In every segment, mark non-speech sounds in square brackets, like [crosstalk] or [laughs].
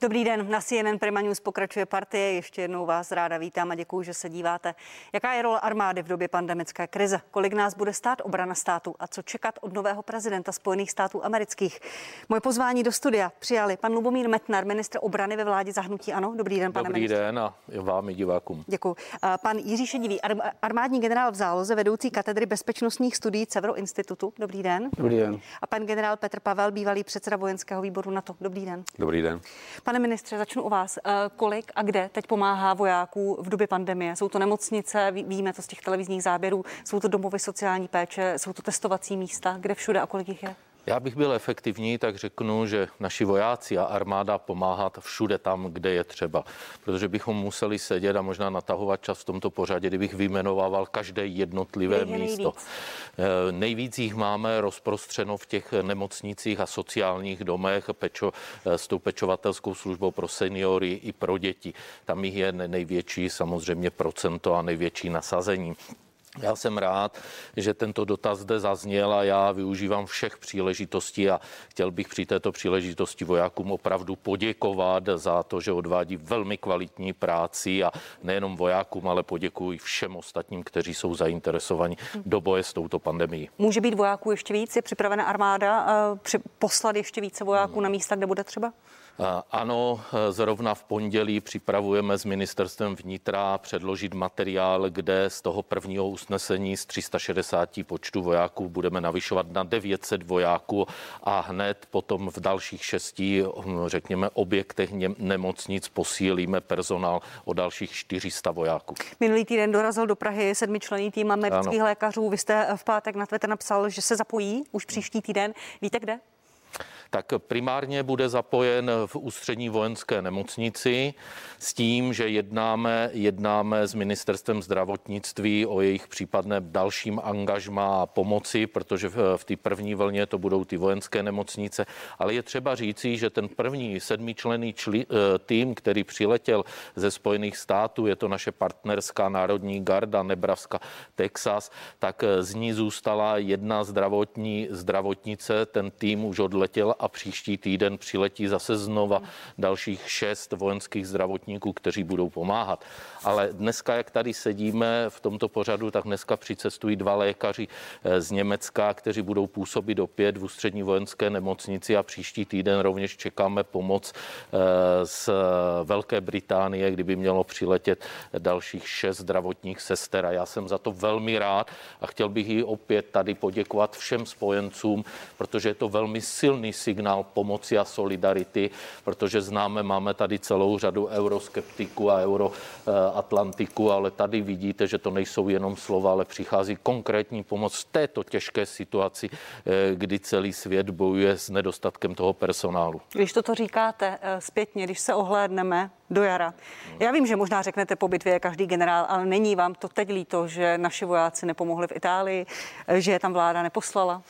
Dobrý den, na CNN Prima News pokračuje partie. Ještě jednou vás ráda vítám a děkuji, že se díváte. Jaká je role armády v době pandemické krize? Kolik nás bude stát obrana státu a co čekat od nového prezidenta Spojených států amerických? Moje pozvání do studia přijali pan Lubomír Metnar, ministr obrany ve vládě zahnutí. Ano, dobrý den, pane Dobrý ministře. den a vám i divákům. Děkuji. Pan Jiří Šedivý, armádní generál v záloze, vedoucí katedry bezpečnostních studií Cevro institutu. Dobrý den. Dobrý den. A pan generál Petr Pavel, bývalý předseda vojenského výboru NATO. Dobrý den. Dobrý den. Pane ministře, začnu u vás. Eh, kolik a kde teď pomáhá vojáků v době pandemie? Jsou to nemocnice, víme to z těch televizních záběrů, jsou to domovy sociální péče, jsou to testovací místa, kde všude a kolik jich je? Já bych byl efektivní, tak řeknu, že naši vojáci a armáda pomáhat všude tam, kde je třeba. Protože bychom museli sedět a možná natahovat čas v tomto pořadě, kdybych vyjmenovával každé jednotlivé je místo. Nejvíc? Eh, nejvíc jich máme rozprostřeno v těch nemocnicích a sociálních domech pečo, eh, s tou pečovatelskou službou pro seniory i pro děti. Tam jich je největší samozřejmě procento a největší nasazení. Já jsem rád, že tento dotaz zde zazněl a já využívám všech příležitostí a chtěl bych při této příležitosti vojákům opravdu poděkovat za to, že odvádí velmi kvalitní práci a nejenom vojákům, ale poděkuji všem ostatním, kteří jsou zainteresovaní do boje s touto pandemií. Může být vojáků ještě víc? Je připravena armáda uh, poslat ještě více vojáků hmm. na místa, kde bude třeba? Ano, zrovna v pondělí připravujeme s ministerstvem vnitra předložit materiál, kde z toho prvního usnesení z 360 počtu vojáků budeme navyšovat na 900 vojáků a hned potom v dalších šesti, řekněme, objektech nemocnic posílíme personál o dalších 400 vojáků. Minulý týden dorazil do Prahy sedmičlený tým amerických ano. lékařů. Vy jste v pátek na Twitter napsal, že se zapojí už příští týden. Víte kde? Tak primárně bude zapojen v ústřední vojenské nemocnici s tím, že jednáme, jednáme s ministerstvem zdravotnictví o jejich případném dalším angažmá a pomoci, protože v, v té první vlně to budou ty vojenské nemocnice, ale je třeba říci, že ten první sedmičlený čli, eh, tým, který přiletěl ze Spojených států, je to naše partnerská národní garda Nebraska, Texas, tak eh, z ní zůstala jedna zdravotní zdravotnice, ten tým už odletěl a příští týden přiletí zase znova dalších šest vojenských zdravotníků, kteří budou pomáhat. Ale dneska, jak tady sedíme v tomto pořadu, tak dneska přicestují dva lékaři eh, z Německa, kteří budou působit opět v ústřední vojenské nemocnici a příští týden rovněž čekáme pomoc eh, z Velké Británie, kdyby mělo přiletět dalších šest zdravotních sester. A já jsem za to velmi rád a chtěl bych ji opět tady poděkovat všem spojencům, protože je to velmi silný pomoci a solidarity, protože známe, máme tady celou řadu euroskeptiků a euroatlantiků, ale tady vidíte, že to nejsou jenom slova, ale přichází konkrétní pomoc v této těžké situaci, eh, kdy celý svět bojuje s nedostatkem toho personálu. Když toto říkáte eh, zpětně, když se ohlédneme do jara. Já vím, že možná řeknete po bitvě je každý generál, ale není vám to teď líto, že naši vojáci nepomohli v Itálii, eh, že je tam vláda neposlala?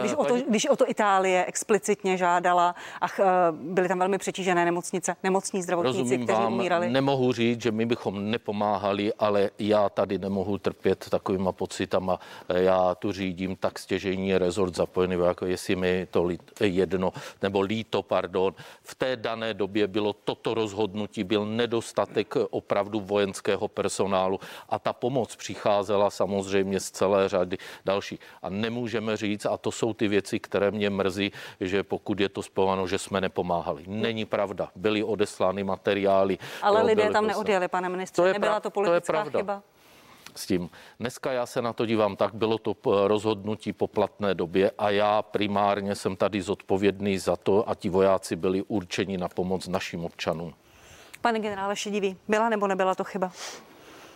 Když o, to, když o to Itálie explicitně žádala a eh, byly tam velmi přetížené nemocnice, nemocní zdravotníci, Rozumím kteří vám, umírali. Nemohu říct, že my bychom nepomáhali, ale já tady nemohu trpět takovýma pocitama. Já tu řídím tak stěžení rezort zapojený, jako jestli mi to jedno, nebo líto, pardon. V té dané době bylo toto rozhodnutí, byl nedostatek opravdu vojenského personálu a ta pomoc přicházela samozřejmě z celé řady další. A nemůžeme říct, a to jsou ty věci, které mě mrzí, že pokud je to spováno, že jsme nepomáhali. Není pravda. Byly odeslány materiály. Ale jo, lidé tam neodjeli, pane ministře. To je Nebyla to politická to je chyba? s tím. Dneska já se na to dívám tak, bylo to rozhodnutí po platné době a já primárně jsem tady zodpovědný za to a ti vojáci byli určeni na pomoc našim občanům. Pane generále Šedivý, byla nebo nebyla to chyba?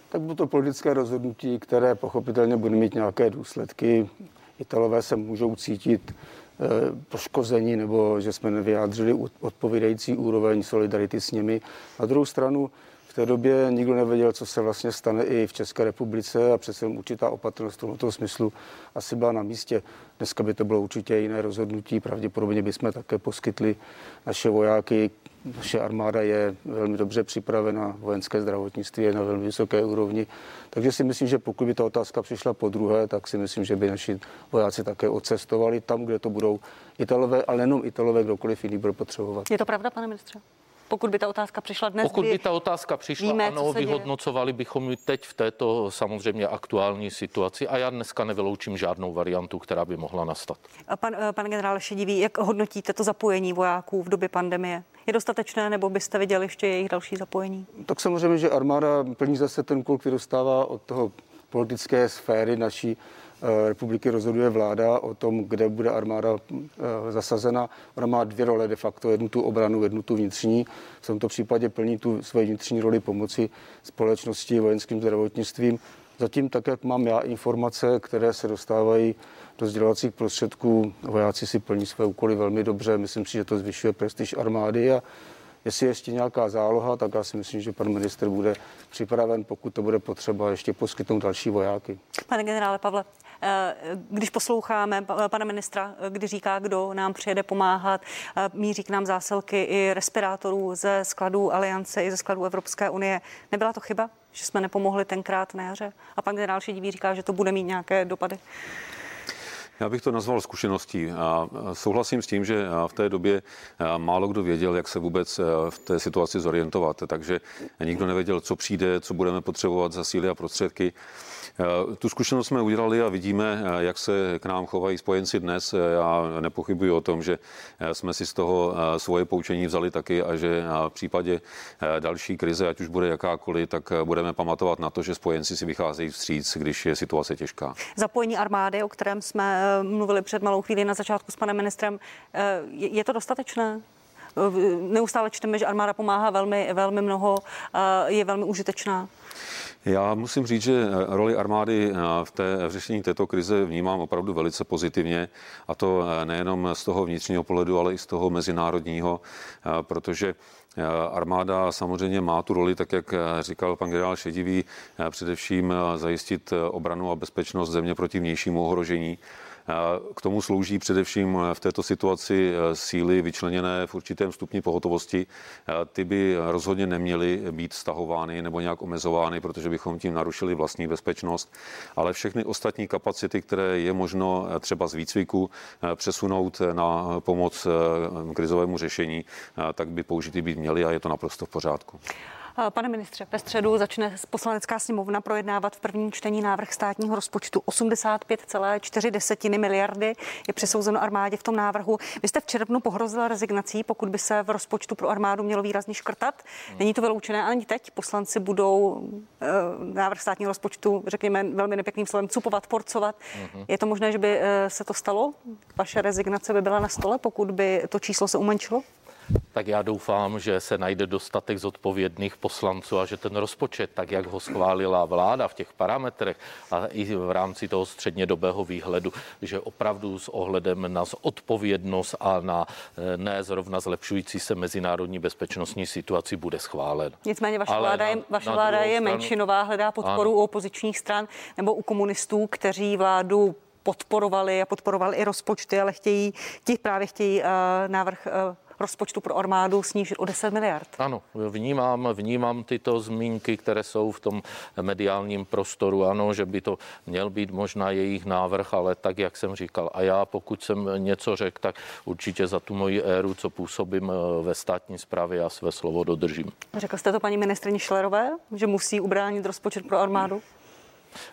Tak bylo to politické rozhodnutí, které pochopitelně bude mít nějaké důsledky. Italové se můžou cítit eh, poškození nebo že jsme nevyjádřili odpovídající úroveň solidarity s nimi. Na druhou stranu v té době nikdo nevěděl, co se vlastně stane i v České republice a přece určitá opatrnost v tomto smyslu asi byla na místě. Dneska by to bylo určitě jiné rozhodnutí, pravděpodobně bychom také poskytli naše vojáky naše armáda je velmi dobře připravena, vojenské zdravotnictví je na velmi vysoké úrovni. Takže si myslím, že pokud by ta otázka přišla po druhé, tak si myslím, že by naši vojáci také odcestovali tam, kde to budou Italové, ale nejenom Italové, kdokoliv jiný bude potřebovat. Je to pravda, pane ministře? Pokud by ta otázka přišla dnes, Pokud by ta otázka přišla, víme, ano, vyhodnocovali bychom ji teď v této samozřejmě aktuální situaci a já dneska nevyloučím žádnou variantu, která by mohla nastat. Pan, eh, pan generál Šedivý, jak hodnotíte to zapojení vojáků v době pandemie? Je dostatečné, nebo byste viděli ještě jejich další zapojení? Tak samozřejmě, že armáda plní zase ten úkol, který dostává od toho politické sféry naší republiky rozhoduje vláda o tom, kde bude armáda eh, zasazena. Ona má dvě role de facto, jednu tu obranu, jednu tu vnitřní. V tomto případě plní tu svoji vnitřní roli pomoci společnosti vojenským zdravotnictvím. Zatím, tak jak mám já informace, které se dostávají do sdělovacích prostředků, vojáci si plní své úkoly velmi dobře. Myslím si, že to zvyšuje prestiž armády a Jestli je ještě nějaká záloha, tak já si myslím, že pan minister bude připraven, pokud to bude potřeba, ještě poskytnout další vojáky. Pane generále Pavle, Eh, když posloucháme pana ministra, eh, kdy říká, kdo nám přijede pomáhat, eh, míří k nám zásilky i respirátorů ze skladů Aliance i ze skladů Evropské unie. Nebyla to chyba, že jsme nepomohli tenkrát na jaře? A pan generál Šedivý říká, že to bude mít nějaké dopady. Já bych to nazval zkušeností. A souhlasím s tím, že v té době málo kdo věděl, jak se vůbec v té situaci zorientovat. Takže nikdo nevěděl, co přijde, co budeme potřebovat za síly a prostředky. Eh, tu zkušenost jsme udělali a vidíme, eh, jak se k nám chovají spojenci dnes. Eh, já nepochybuji o tom, že jsme si z toho svoje poučení vzali taky a že v případě další krize, ať už bude jakákoliv, tak budeme pamatovat na to, že spojenci si vycházejí vstříc, když je situace těžká. Zapojení armády, o kterém jsme mluvili před malou chvíli na začátku s panem ministrem, je to dostatečné? Neustále čteme, že armáda pomáhá velmi, velmi mnoho, je velmi užitečná. Já musím říct, že roli armády v, té, v řešení této krize vnímám opravdu velice pozitivně a to nejenom z toho vnitřního pohledu, ale i z toho mezinárodního, protože Armáda samozřejmě má tu roli, tak jak říkal pan generál Šedivý, především zajistit obranu a bezpečnost země proti vnějšímu ohrožení. K tomu slouží především v této situaci eh, síly vyčleněné v určitém stupni pohotovosti. Ty by rozhodně neměly být stahovány nebo nějak omezovány, protože bychom tím narušili vlastní bezpečnost. Ale všechny ostatní kapacity, které je možno eh, třeba z výcviku eh, přesunout na pomoc krizovému řešení, tak by použity být měly a je to naprosto v pořádku. Pane ministře, ve středu začne poslanecká sněmovna projednávat v prvním čtení návrh státního rozpočtu 85,4 miliardy. Je přesouzeno armádě v tom návrhu. Vy jste v červnu pohrozila rezignací, pokud by se v rozpočtu pro armádu mělo výrazně škrtat. Není to vyloučené ani teď. Poslanci budou e, návrh státního rozpočtu, řekněme velmi nepěkným slovem, cupovat, porcovat. Uh-huh. Je to možné, že by e, se to stalo? Vaše rezignace by byla na stole, pokud by to číslo se umenšilo? Tak já doufám, že se najde dostatek zodpovědných poslanců a že ten rozpočet, tak jak ho schválila vláda v těch parametrech a i v rámci toho střednědobého výhledu, že opravdu s ohledem na odpovědnost a na eh, ne zrovna zlepšující se mezinárodní bezpečnostní situaci bude schválen. Nicméně vaše Ale vláda je, vaše vláda je stranu, menšinová, hledá podporu ano. u opozičních stran nebo u komunistů, kteří vládu podporovali a podporovali i rozpočty, ale chtějí, ti právě chtějí uh, návrh uh, rozpočtu pro armádu snížit o 10 miliard. Ano, vnímám, vnímám tyto zmínky, které jsou v tom mediálním prostoru. Ano, že by to měl být možná jejich návrh, ale tak, jak jsem říkal. A já, pokud jsem něco řekl, tak určitě za tu moji éru, co působím eh, ve státní správě, já své slovo dodržím. Řekl jste to paní ministrině Šlerové, že musí ubránit rozpočet pro armádu?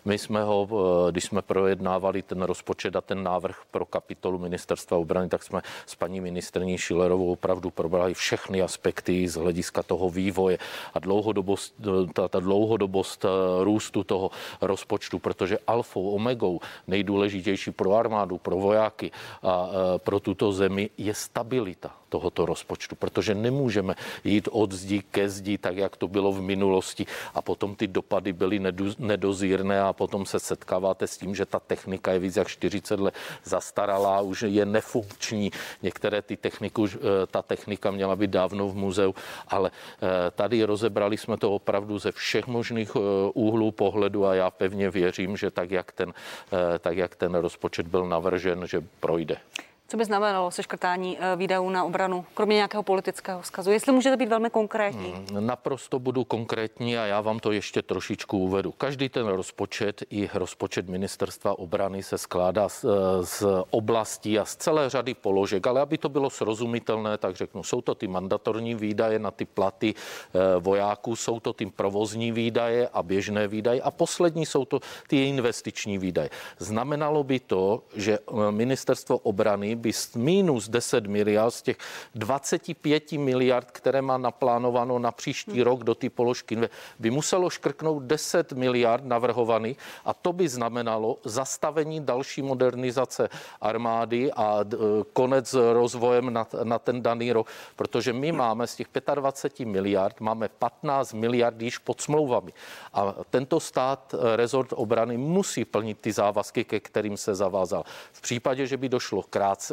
My jsme ho, eh, když jsme projednávali ten rozpočet a ten návrh pro kapitolu ministerstva obrany, tak jsme s paní ministrní Šilerovou opravdu probrali všechny aspekty z hlediska toho vývoje a dlouhodobost, ta, ta dlouhodobost eh, růstu toho rozpočtu, protože alfou, omegou, nejdůležitější pro armádu, pro vojáky a eh, pro tuto zemi je stabilita tohoto rozpočtu, protože nemůžeme jít od zdi ke zdi, tak jak to bylo v minulosti a potom ty dopady byly nedozírné a potom se setkáváte s tím, že ta technika je víc jak 40 let zastaralá, už je nefunkční. Některé ty techniky, eh, ta technika měla být dávno v muzeu, ale eh, tady rozebrali jsme to opravdu ze všech možných eh, úhlů pohledu a já pevně věřím, že tak, jak ten, tak, jak ten rozpočet byl navržen, že projde. Co by znamenalo seškrtání eh, výdajů na obranu, kromě nějakého politického vzkazu? Jestli můžete být velmi konkrétní. Hmm, naprosto budu konkrétní a já vám to ještě trošičku uvedu. Každý ten rozpočet i rozpočet ministerstva obrany se skládá z, eh, z oblastí a z celé řady položek, ale aby to bylo srozumitelné, tak řeknu, jsou to ty mandatorní výdaje na ty platy eh, vojáků, jsou to ty provozní výdaje a běžné výdaje a poslední jsou to ty investiční výdaje. Znamenalo by to, že ministerstvo obrany by minus 10 miliard z těch 25 miliard, které má naplánováno na příští rok do ty položky, by muselo škrknout 10 miliard navrhovaných a to by znamenalo zastavení další modernizace armády a konec rozvojem na, na ten daný rok, protože my máme z těch 25 miliard, máme 15 miliard již pod smlouvami. A tento stát, eh, rezort obrany musí plnit ty závazky, ke kterým se zavázal. V případě, že by došlo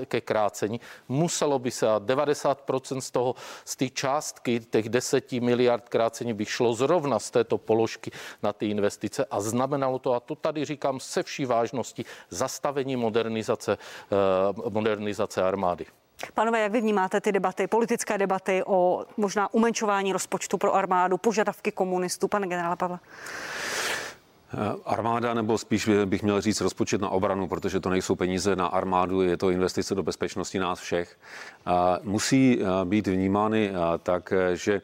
ke krácení. Muselo by se a 90% z toho, z té částky, těch 10 miliard krácení by šlo zrovna z této položky na ty investice a znamenalo to, a to tady říkám se vší vážností, zastavení modernizace, eh, modernizace armády. Panové, jak vy vnímáte ty debaty, politické debaty o možná umenšování rozpočtu pro armádu, požadavky komunistů, pane generále Pavle? Eh, armáda, nebo spíš bych měl říct rozpočet na obranu, protože to nejsou peníze na armádu, je to investice do bezpečnosti nás všech, musí eh, být vnímány eh, tak, že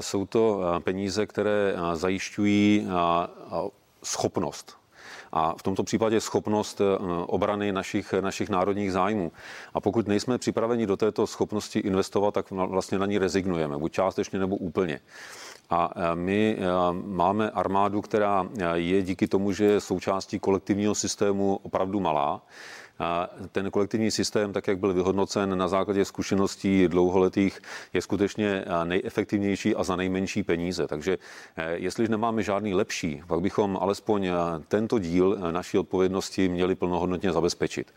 jsou to peníze, které zajišťují schopnost a v tomto případě schopnost obrany našich, našich národních zájmů. A pokud nejsme připraveni do této schopnosti investovat, tak vlastně na ní rezignujeme, buď částečně nebo úplně. A e, my e, máme armádu, která e, je díky tomu, že je součástí kolektivního systému opravdu malá. Ten kolektivní systém, tak jak byl vyhodnocen na základě zkušeností dlouholetých, je skutečně nejefektivnější a za nejmenší peníze. Takže jestliže nemáme žádný lepší, pak bychom alespoň tento díl naší odpovědnosti měli plnohodnotně zabezpečit.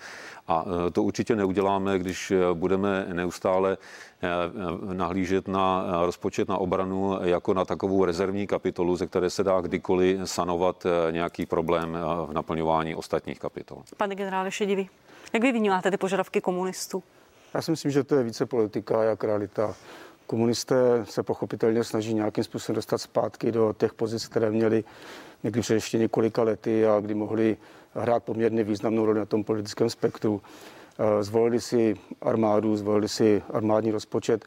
A to určitě neuděláme, když budeme neustále Eh, nahlížet na rozpočet na obranu jako na takovou rezervní kapitolu, ze které se dá kdykoliv sanovat nějaký problém v naplňování ostatních kapitol. Pane generále Šedivý, jak vy vnímáte ty požadavky komunistů? Já si myslím, že to je více politika jak realita. Komunisté se pochopitelně snaží nějakým způsobem dostat zpátky do těch pozic, které měli někdy před ještě několika lety a kdy mohli hrát poměrně významnou roli na tom politickém spektru. Eh, zvolili si armádu, zvolili si armádní rozpočet.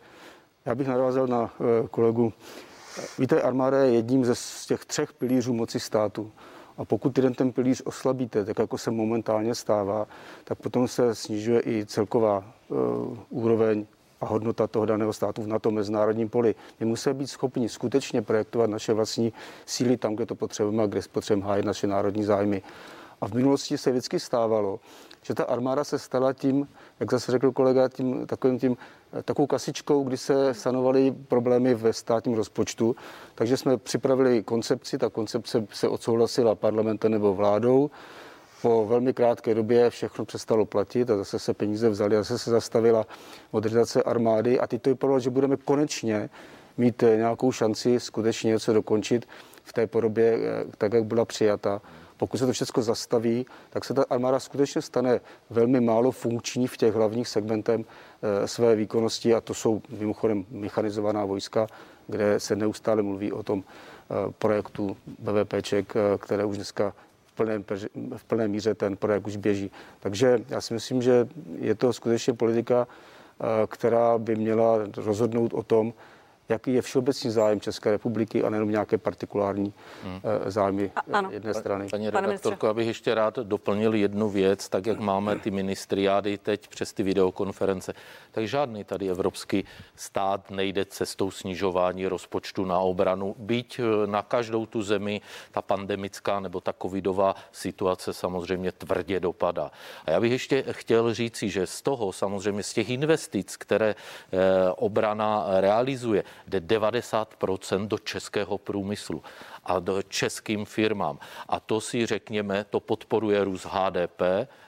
Já bych navázal na eh, kolegu. Víte, armáda je jedním ze z těch třech pilířů moci státu. A pokud jeden ten pilíř oslabíte, tak jako se momentálně stává, tak potom se snižuje i celková uh, úroveň a hodnota toho daného státu na tom mezinárodním poli. My musíme být schopni skutečně projektovat naše vlastní síly tam, kde to potřebujeme a kde potřebujeme hájit naše národní zájmy. A v minulosti se vždycky stávalo, že ta armáda se stala tím, jak zase řekl kolega, tím takovým tím, eh, takovou kasičkou, kdy se stanovaly problémy ve státním rozpočtu. Takže jsme připravili koncepci, ta koncepce se odsouhlasila parlamentem nebo vládou. Po velmi krátké době všechno přestalo platit a zase se peníze vzaly zase se zastavila modernizace armády a teď to vypadalo, že budeme konečně mít eh, nějakou šanci skutečně něco dokončit v té podobě, eh, tak jak byla přijata. Pokud se to všechno zastaví, tak se ta armáda skutečně stane velmi málo funkční v těch hlavních segmentem eh, své výkonnosti a to jsou mimochodem mechanizovaná vojska, kde se neustále mluví o tom eh, projektu BVPček, eh, které už dneska v plné, v plné míře ten projekt už běží. Takže já si myslím, že je to skutečně politika, která by měla rozhodnout o tom, jaký je všeobecný zájem České republiky a nejenom nějaké partikulární hmm. Eh, zájmy a, ano. jedné strany. Paní redaktorko, abych ještě rád doplnil jednu věc, tak jak máme ty ministriády teď přes ty videokonference, tak žádný tady evropský stát nejde cestou snižování rozpočtu na obranu, byť eh, na každou tu zemi ta pandemická nebo ta covidová situace samozřejmě tvrdě dopadá. A já bych ještě chtěl říci, že z toho samozřejmě z těch investic, které eh, obrana realizuje, jde 90% do českého průmyslu. A do českým firmám. A to si řekněme, to podporuje růst HDP,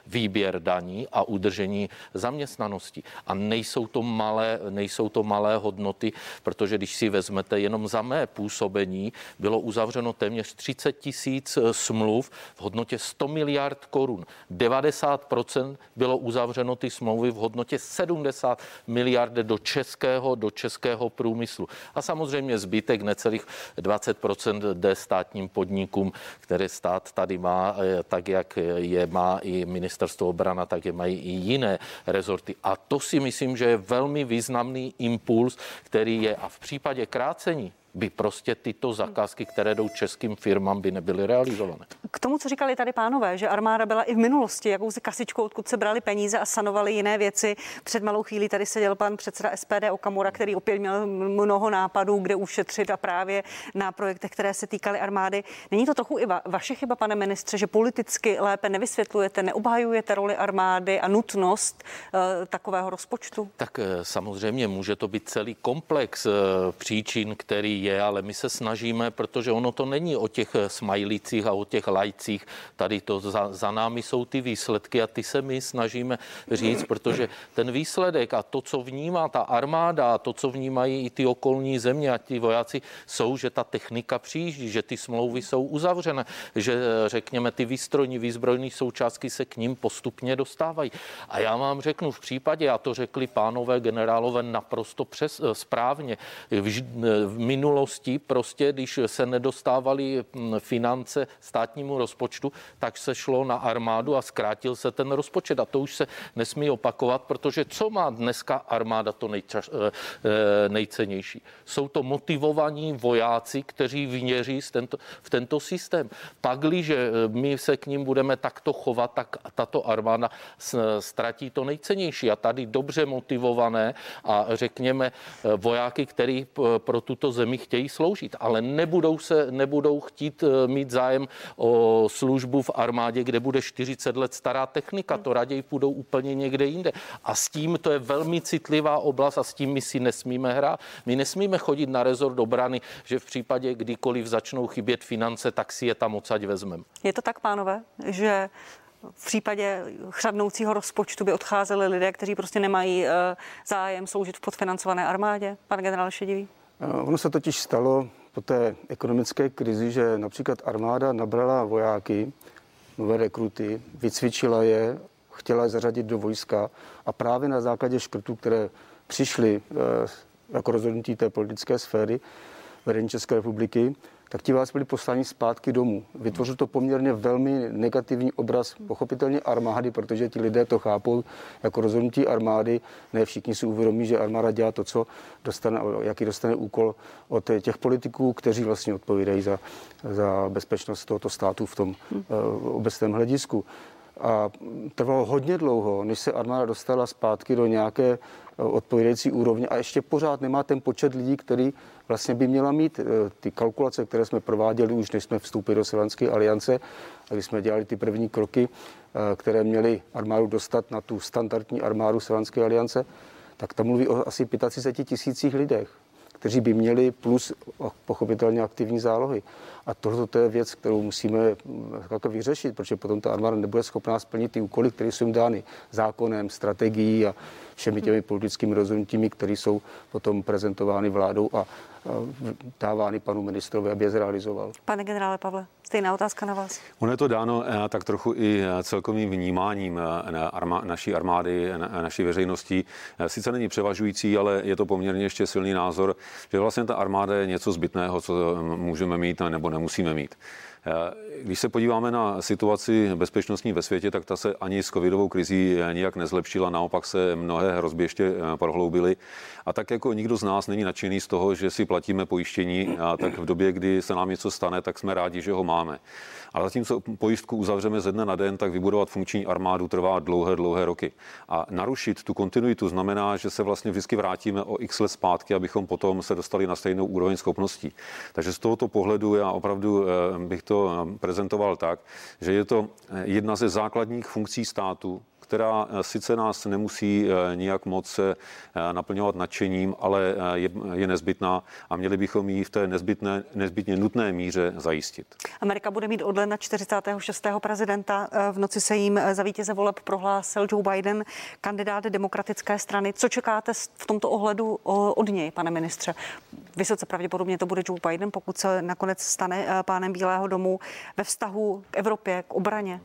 výběr daní a udržení zaměstnanosti. A nejsou to malé, nejsou to malé hodnoty, protože když si vezmete jenom za mé působení, bylo uzavřeno téměř 30 tisíc eh, smluv v hodnotě 100 miliard korun. 90% bylo uzavřeno ty smlouvy v hodnotě 70 miliard do českého, do českého průmyslu. A samozřejmě zbytek necelých 20% jde státním podnikům, které stát tady má, eh, tak jak je má i ministerstvo obrana, tak je mají i jiné rezorty. A to si myslím, že je velmi významný impuls, který je a v případě krácení by prostě tyto zakázky, které jdou českým firmám, by nebyly realizované. K tomu, co říkali tady pánové, že armáda byla i v minulosti jakousi kasičkou, odkud se brali peníze a sanovali jiné věci. Před malou chvílí tady seděl pan předseda SPD Okamura, který opět měl mnoho nápadů, kde ušetřit a právě na projektech, které se týkaly armády. Není to trochu i va- vaše chyba, pane ministře, že politicky lépe nevysvětlujete, neobhajujete roli armády a nutnost uh, takového rozpočtu? Tak uh, samozřejmě může to být celý komplex uh, příčin, který je, ale my se snažíme, protože ono to není o těch smajlících a o těch lajcích. Tady to za, za námi jsou ty výsledky a ty se my snažíme říct, protože ten výsledek a to, co vnímá ta armáda a to, co vnímají i ty okolní země a ti vojáci, jsou, že ta technika přijíždí, že ty smlouvy jsou uzavřené, že řekněme ty výstrojní, výzbrojní součástky se k ním postupně dostávají. A já vám řeknu v případě, a to řekli pánové generálové naprosto přes, správně, v, v minulosti prostě, když se nedostávaly hm, finance státnímu rozpočtu, tak se šlo na armádu a zkrátil se ten rozpočet. A to už se nesmí opakovat, protože co má dneska armáda to nejčaž, eh, eh, nejcennější? Jsou to motivovaní vojáci, kteří věří tento, v tento systém. Pakliže eh, my se k ním budeme takto chovat, tak tato armáda ztratí to nejcennější. A tady dobře motivované a řekněme vojáky, který pro tuto zemi chtějí sloužit, ale nebudou, se, nebudou chtít eh, mít zájem o službu v armádě, kde bude 40 let stará technika. To raději půjdou úplně někde jinde. A s tím to je velmi citlivá oblast a s tím my si nesmíme hrát. My nesmíme chodit na rezort obrany, že v případě, kdykoliv začnou chybět finance, tak si je tam odsaď vezmeme. Je to tak, pánové, že v případě chřadnoucího rozpočtu by odcházeli lidé, kteří prostě nemají eh, zájem sloužit v podfinancované armádě? Pan generál Šedivý? Eh, ono se totiž stalo po té ekonomické krizi, že například armáda nabrala vojáky, nové rekruty, vycvičila je, chtěla je zařadit do vojska a právě na základě škrtů, které přišly eh, jako rozhodnutí té politické sféry vedení České republiky, tak ti vás byli posláni zpátky domů. Vytvořil to poměrně velmi negativní obraz, pochopitelně armády, protože ti lidé to chápou jako rozhodnutí armády. Ne všichni si uvědomí, že armáda dělá to, co dostane, jaký dostane úkol od těch politiků, kteří vlastně odpovídají za, za bezpečnost tohoto státu v tom uh, obecném hledisku. A trvalo hodně dlouho, než se armáda dostala zpátky do nějaké eh, odpovídající úrovně a ještě pořád nemá ten počet lidí, který vlastně by měla mít. Eh, ty kalkulace, které jsme prováděli už než jsme vstoupili do Selanské aliance, a když jsme dělali ty první kroky, eh, které měly armádu dostat na tu standardní armádu Selanské aliance, tak tam mluví o asi 35 tisících lidech kteří by měli plus pochopitelně aktivní zálohy. A tohle to je věc, kterou musíme jako vyřešit, protože potom ta armáda nebude schopná splnit ty úkoly, které jsou jim dány zákonem, strategií a všemi těmi politickými rozhodnutími, které jsou potom prezentovány vládou a dávány panu ministrovi, aby je zrealizoval. Pane generále Pavle, stejná otázka na vás. Ono je to dáno eh, tak trochu i eh, celkovým vnímáním eh, naší armády, naší veřejnosti. Sice není převažující, ale je to poměrně ještě silný názor, že vlastně ta armáda je něco zbytného, co můžeme mít nebo nemusíme mít. Když se podíváme na situaci bezpečnostní ve světě, tak ta se ani s covidovou krizí nijak nezlepšila, naopak se mnohé hrozby ještě prohloubily. A tak jako nikdo z nás není nadšený z toho, že si platíme pojištění, a tak v době, kdy se nám něco stane, tak jsme rádi, že ho máme. Ale zatímco pojistku uzavřeme ze dne na den, tak vybudovat funkční armádu trvá dlouhé, dlouhé roky. A narušit tu kontinuitu znamená, že se vlastně vždycky vrátíme o x let zpátky, abychom potom se dostali na stejnou úroveň schopností. Takže z tohoto pohledu já opravdu eh, bych to eh, prezentoval tak, že je to eh, jedna ze základních funkcí státu, která eh, sice nás nemusí eh, nijak moc eh, naplňovat nadšením, ale je, je nezbytná a měli bychom ji v té nezbytné, nezbytně nutné míře zajistit. Amerika bude mít od ledna 46. prezidenta. V noci se jim za vítěze voleb prohlásil Joe Biden, kandidát demokratické strany. Co čekáte v tomto ohledu od něj, pane ministře? Vysoce pravděpodobně to bude Joe Biden, pokud se nakonec stane pánem Bílého domu ve vztahu k Evropě, k obraně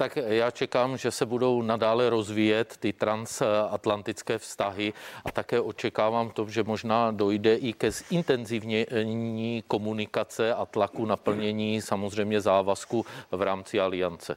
tak já čekám, že se budou nadále rozvíjet ty transatlantické vztahy a také očekávám to, že možná dojde i ke zintenzivnění komunikace a tlaku naplnění samozřejmě závazku v rámci aliance.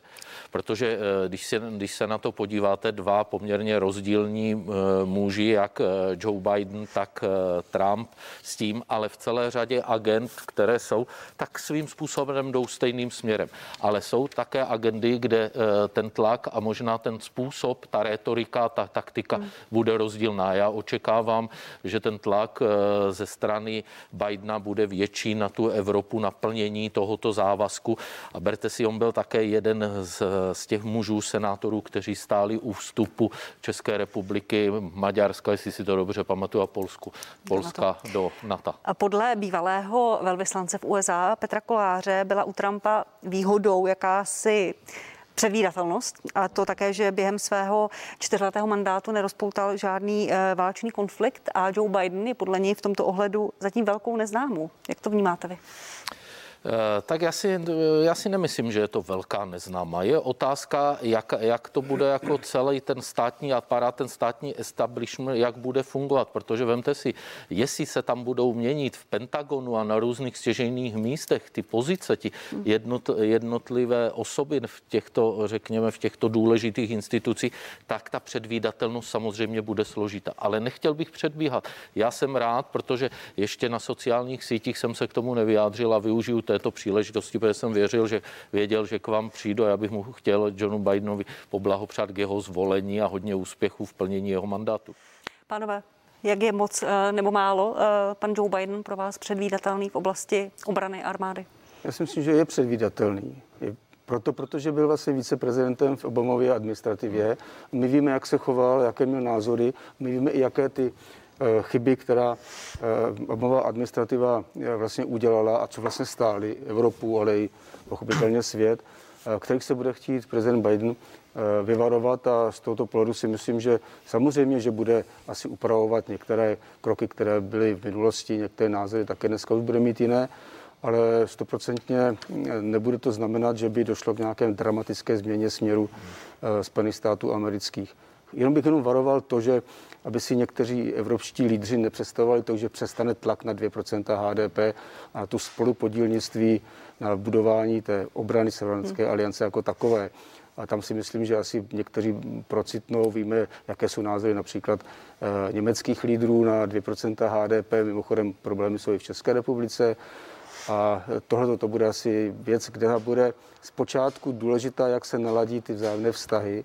Protože eh, když se, když se na to podíváte, dva poměrně rozdílní eh, muži, jak eh, Joe Biden, tak Trump s tím, ale v celé řadě agent, které jsou, tak svým způsobem jdou stejným směrem. Ale jsou také agendy, kde ten tlak a možná ten způsob, ta retorika, ta taktika hmm. bude rozdílná. Já očekávám, že ten tlak eh, ze strany Bidena bude větší na tu Evropu, na plnění tohoto závazku. A berte si, on byl také jeden z, z těch mužů, senátorů, kteří stáli u vstupu České republiky, Maďarska, jestli si to dobře pamatuju, a Polsku, Polska do NATO. A podle bývalého velvyslance v USA Petra Koláře byla u Trumpa výhodou jakási předvídatelnost a to také, že během svého čtyřletého mandátu nerozpoutal žádný e, válečný konflikt a Joe Biden je podle něj v tomto ohledu zatím velkou neznámou. Jak to vnímáte vy? Eh, tak já si, já si nemyslím, že je to velká neznáma. Je otázka, jak, jak to bude jako celý ten státní aparát, ten státní establishment, jak bude fungovat, protože vemte si, jestli se tam budou měnit v Pentagonu a na různých stěžejných místech ty pozice, ti jednot, jednotlivé osoby v těchto, řekněme, v těchto důležitých institucích, tak ta předvídatelnost samozřejmě bude složitá. Ale nechtěl bych předbíhat. Já jsem rád, protože ještě na sociálních sítích jsem se k tomu nevyjádřil a využiju této příležitosti, protože jsem věřil, že věděl, že k vám přijdu a já bych mu chtěl Johnu Bidenovi poblahopřát k jeho zvolení a hodně úspěchů v plnění jeho mandátu. Pánové, jak je moc eh, nebo málo eh, pan Joe Biden pro vás předvídatelný v oblasti obrany armády? Já si myslím, že je předvídatelný. Je proto, protože byl vlastně viceprezidentem v Obamově administrativě. My víme, jak se choval, jaké měl názory, my víme i, jaké ty chyby, která eh, Obamová administrativa eh, vlastně udělala a co vlastně stály Evropu, ale i pochopitelně svět, kterých se bude chtít prezident Biden vyvarovat a z tohoto pohledu si myslím, že samozřejmě, že bude asi upravovat některé kroky, které byly v minulosti, některé názory také dneska už bude mít jiné, ale stoprocentně nebude to znamenat, že by došlo k nějaké dramatické změně směru Spojených států amerických. Jenom bych jenom varoval to, že aby si někteří evropští lídři nepředstavovali to, že přestane tlak na 2% HDP a tu spolupodílnictví na budování té obrany Severoatlantické hmm. aliance jako takové. A tam si myslím, že asi někteří procitnou, víme, jaké jsou názory například e, německých lídrů na 2% HDP. Mimochodem problémy jsou i v České republice. A tohle to bude asi věc, kde bude zpočátku důležitá, jak se naladí ty vzájemné vztahy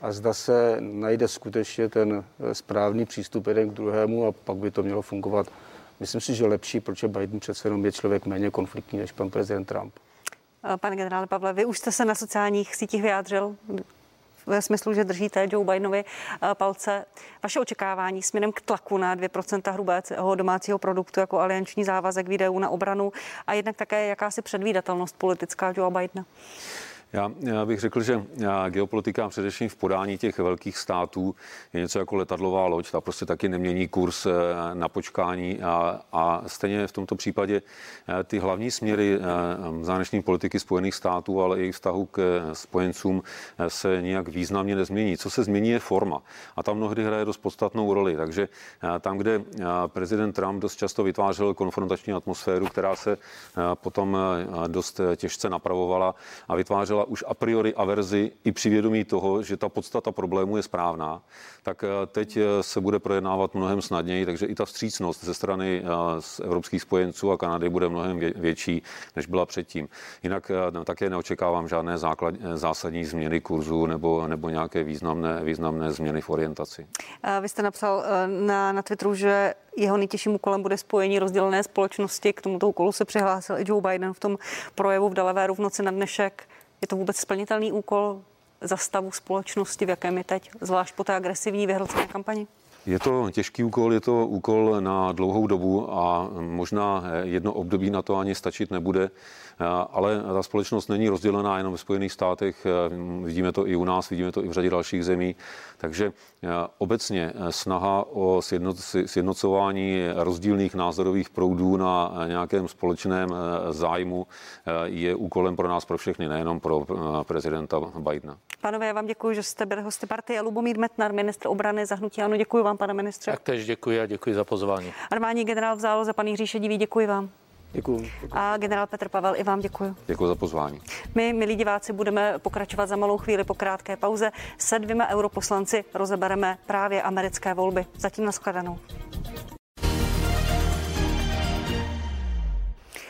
a zda se najde skutečně ten eh, správný přístup jeden k druhému a pak by to mělo fungovat. Myslím si, že lepší, protože Biden přece jenom je člověk méně konfliktní než pan prezident Trump. Eh, pane generále Pavle, vy už jste se na sociálních sítích vyjádřil ve smyslu, že držíte Joe Bidenovi eh, palce. Vaše očekávání směrem k tlaku na 2% hrubého domácího produktu jako alianční závazek výdajů na obranu a jednak také jakási předvídatelnost politická Joe Bidena? Já, já bych řekl, že geopolitika především v podání těch velkých států je něco jako letadlová loď, ta prostě taky nemění kurz eh, na počkání a, a stejně v tomto případě eh, ty hlavní směry eh, zahraniční politiky Spojených států, ale i vztahu k spojencům se nijak významně nezmění. Co se změní je forma a tam mnohdy hraje dost podstatnou roli, takže tam, kde prezident Trump dost často vytvářel konfrontační atmosféru, která se potom dost těžce napravovala a vytvářela už a priori averzi i při vědomí toho, že ta podstata problému je správná, tak eh, teď eh, se bude projednávat mnohem snadněji, takže i ta vstřícnost ze strany eh, evropských spojenců a Kanady bude mnohem větší, než byla předtím. Jinak no, také neočekávám žádné základ, zásadní změny kurzu nebo, nebo nějaké významné, významné změny v orientaci. Vy jste napsal na, na Twitteru, že jeho nejtěžším úkolem bude spojení rozdělené společnosti. K tomuto úkolu se přihlásil i Joe Biden v tom projevu v Delavéru v noci na dnešek. Je to vůbec splnitelný úkol? za stavu společnosti, v jakém je teď, zvlášť po té agresivní vyhrocené kampani? Je to těžký úkol, je to úkol na dlouhou dobu a možná jedno období na to ani stačit nebude. Ale ta společnost není rozdělená jenom ve Spojených státech, vidíme to i u nás, vidíme to i v řadě dalších zemí. Takže obecně snaha o sjednocování rozdílných názorových proudů na nějakém společném zájmu je úkolem pro nás, pro všechny, nejenom pro prezidenta Bidena. Pánové, já vám děkuji, že jste byli hosty partie. Lubomír Metnar, ministr obrany zahnutí. Ano, děkuji vám, pane ministře. Tak tež děkuji a děkuji za pozvání. Armádní generál v záloze, paní Jiří Šedivý, děkuji vám. Děkuji. A generál Petr Pavel, i vám děkuji. Děkuji za pozvání. My, milí diváci, budeme pokračovat za malou chvíli po krátké pauze. Se dvěma europoslanci rozebereme právě americké volby. Zatím nashledanou.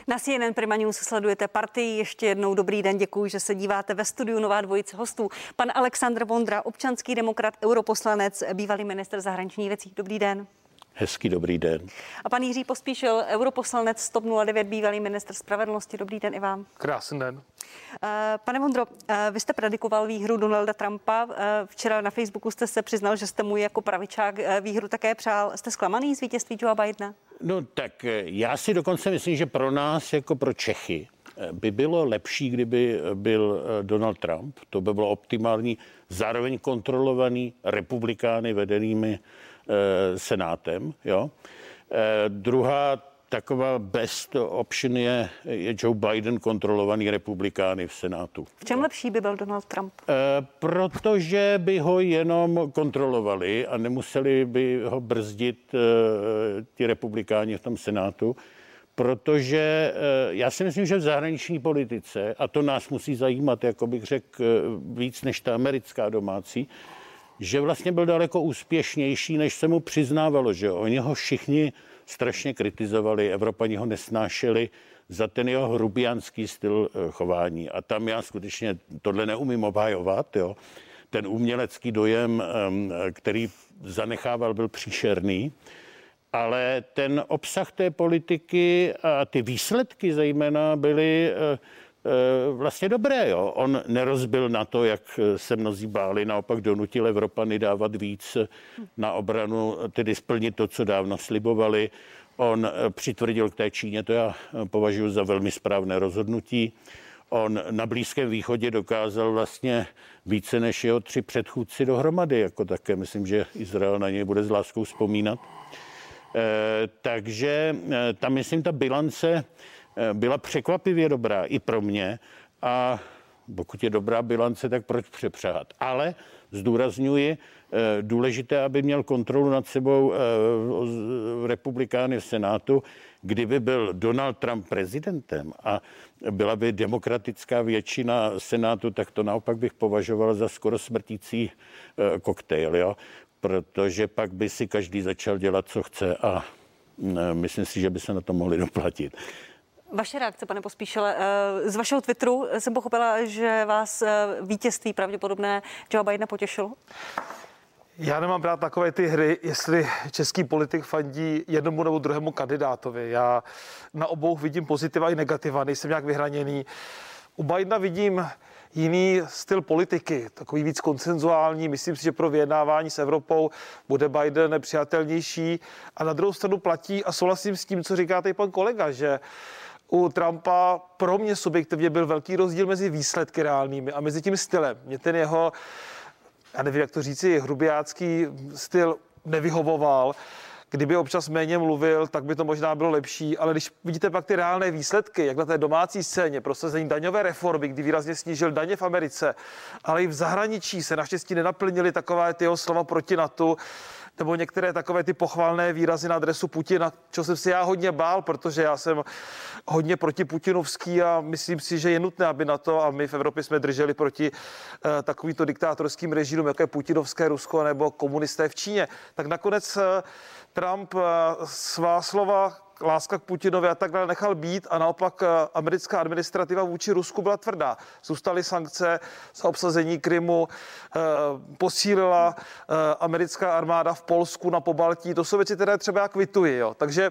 Na CNN Prima News sledujete partii. Ještě jednou dobrý den, děkuji, že se díváte ve studiu Nová dvojice hostů. Pan Aleksandr Vondra, občanský demokrat, europoslanec, bývalý minister zahraničních věcí. Dobrý den. Hezký dobrý den. A pan Jiří Pospíšil, europoslanec Stop 09, bývalý minister spravedlnosti. Dobrý den i vám. Krásný den. Eh, pane Vondro, eh, vy jste predikoval výhru Donalda Trumpa. Eh, včera na Facebooku jste se přiznal, že jste mu jako pravičák výhru také přál. Jste zklamaný z vítězství Joe Bidena? No tak já si dokonce myslím, že pro nás jako pro Čechy by bylo lepší, kdyby byl Donald Trump. To by bylo optimální, zároveň kontrolovaný republikány vedenými Senátem. Jo. Eh, druhá taková best option je, je Joe Biden kontrolovaný republikány v Senátu. V čem lepší by byl Donald Trump? E, protože by ho jenom kontrolovali a nemuseli by ho brzdit e, ti republikáni v tom Senátu. Protože e, já si myslím, že v zahraniční politice, a to nás musí zajímat, jako bych řekl, víc než ta americká domácí, že vlastně byl daleko úspěšnější, než se mu přiznávalo, že oni ho všichni strašně kritizovali, Evropani ho nesnášeli za ten jeho hrubianský styl eh, chování. A tam já skutečně tohle neumím obhajovat. Jo. Ten umělecký dojem, který zanechával, byl příšerný. Ale ten obsah té politiky a ty výsledky zejména byly eh, vlastně dobré. Jo. On nerozbil na to, jak se mnozí báli, naopak donutil Evropany dávat víc na obranu, tedy splnit to, co dávno slibovali. On eh, přitvrdil k té Číně, to já eh, považuji za velmi správné rozhodnutí. On na Blízkém východě dokázal vlastně více než jeho tři předchůdci dohromady, jako také myslím, že Izrael na něj bude s láskou vzpomínat. Takže tam, myslím, ta bilance Eh, byla překvapivě dobrá i pro mě a pokud je dobrá bilance, tak proč přepřáhat. Ale zdůrazňuji, eh, důležité, aby měl kontrolu nad sebou eh, republikány v Senátu. Kdyby byl Donald Trump prezidentem a byla by demokratická většina Senátu, tak to naopak bych považoval za skoro smrtící koktejl, jo? protože pak by si každý začal dělat, co chce a myslím si, že by se na to mohli doplatit. Vaše reakce, pane Pospíšele, eh, z vašeho Twitteru jsem pochopila, že vás eh, vítězství pravděpodobné Joe Bidena potěšilo? Já nemám brát takové ty hry, jestli český politik fandí jednomu nebo druhému kandidátovi. Já na obou vidím pozitiva i negativa, nejsem nějak vyhraněný. U Bidena vidím jiný styl politiky, takový víc konsenzuální. Myslím si, že pro vyjednávání s Evropou bude Biden nepřijatelnější. A na druhou stranu platí, a souhlasím s tím, co říkáte i pan kolega, že u Trumpa pro mě subjektivně byl velký rozdíl mezi výsledky reálnými a mezi tím stylem. Mě ten jeho, já nevím, jak to říci, hrubiácký styl nevyhovoval. Kdyby občas méně mluvil, tak by to možná bylo lepší, ale když vidíte pak ty reálné výsledky, jak na té domácí scéně, prosazení daňové reformy, kdy výrazně snížil daně v Americe, ale i v zahraničí se naštěstí nenaplnili takové ty jeho slova proti NATO, nebo některé takové ty pochvalné výrazy na adresu Putina, čo jsem si já hodně bál, protože já jsem hodně proti Putinovský a myslím si, že je nutné, aby na to a my v Evropě jsme drželi proti uh, takovýmto diktátorským režimům, jako je putinovské Rusko nebo komunisté v Číně. Tak nakonec uh, Trump uh, svá slova láska k Putinovi a tak dále nechal být a naopak eh, americká administrativa vůči Rusku byla tvrdá. Zůstaly sankce za obsazení Krymu, eh, posílila eh, americká armáda v Polsku na Pobaltí. To jsou věci, které třeba já kvituji. Jo. Takže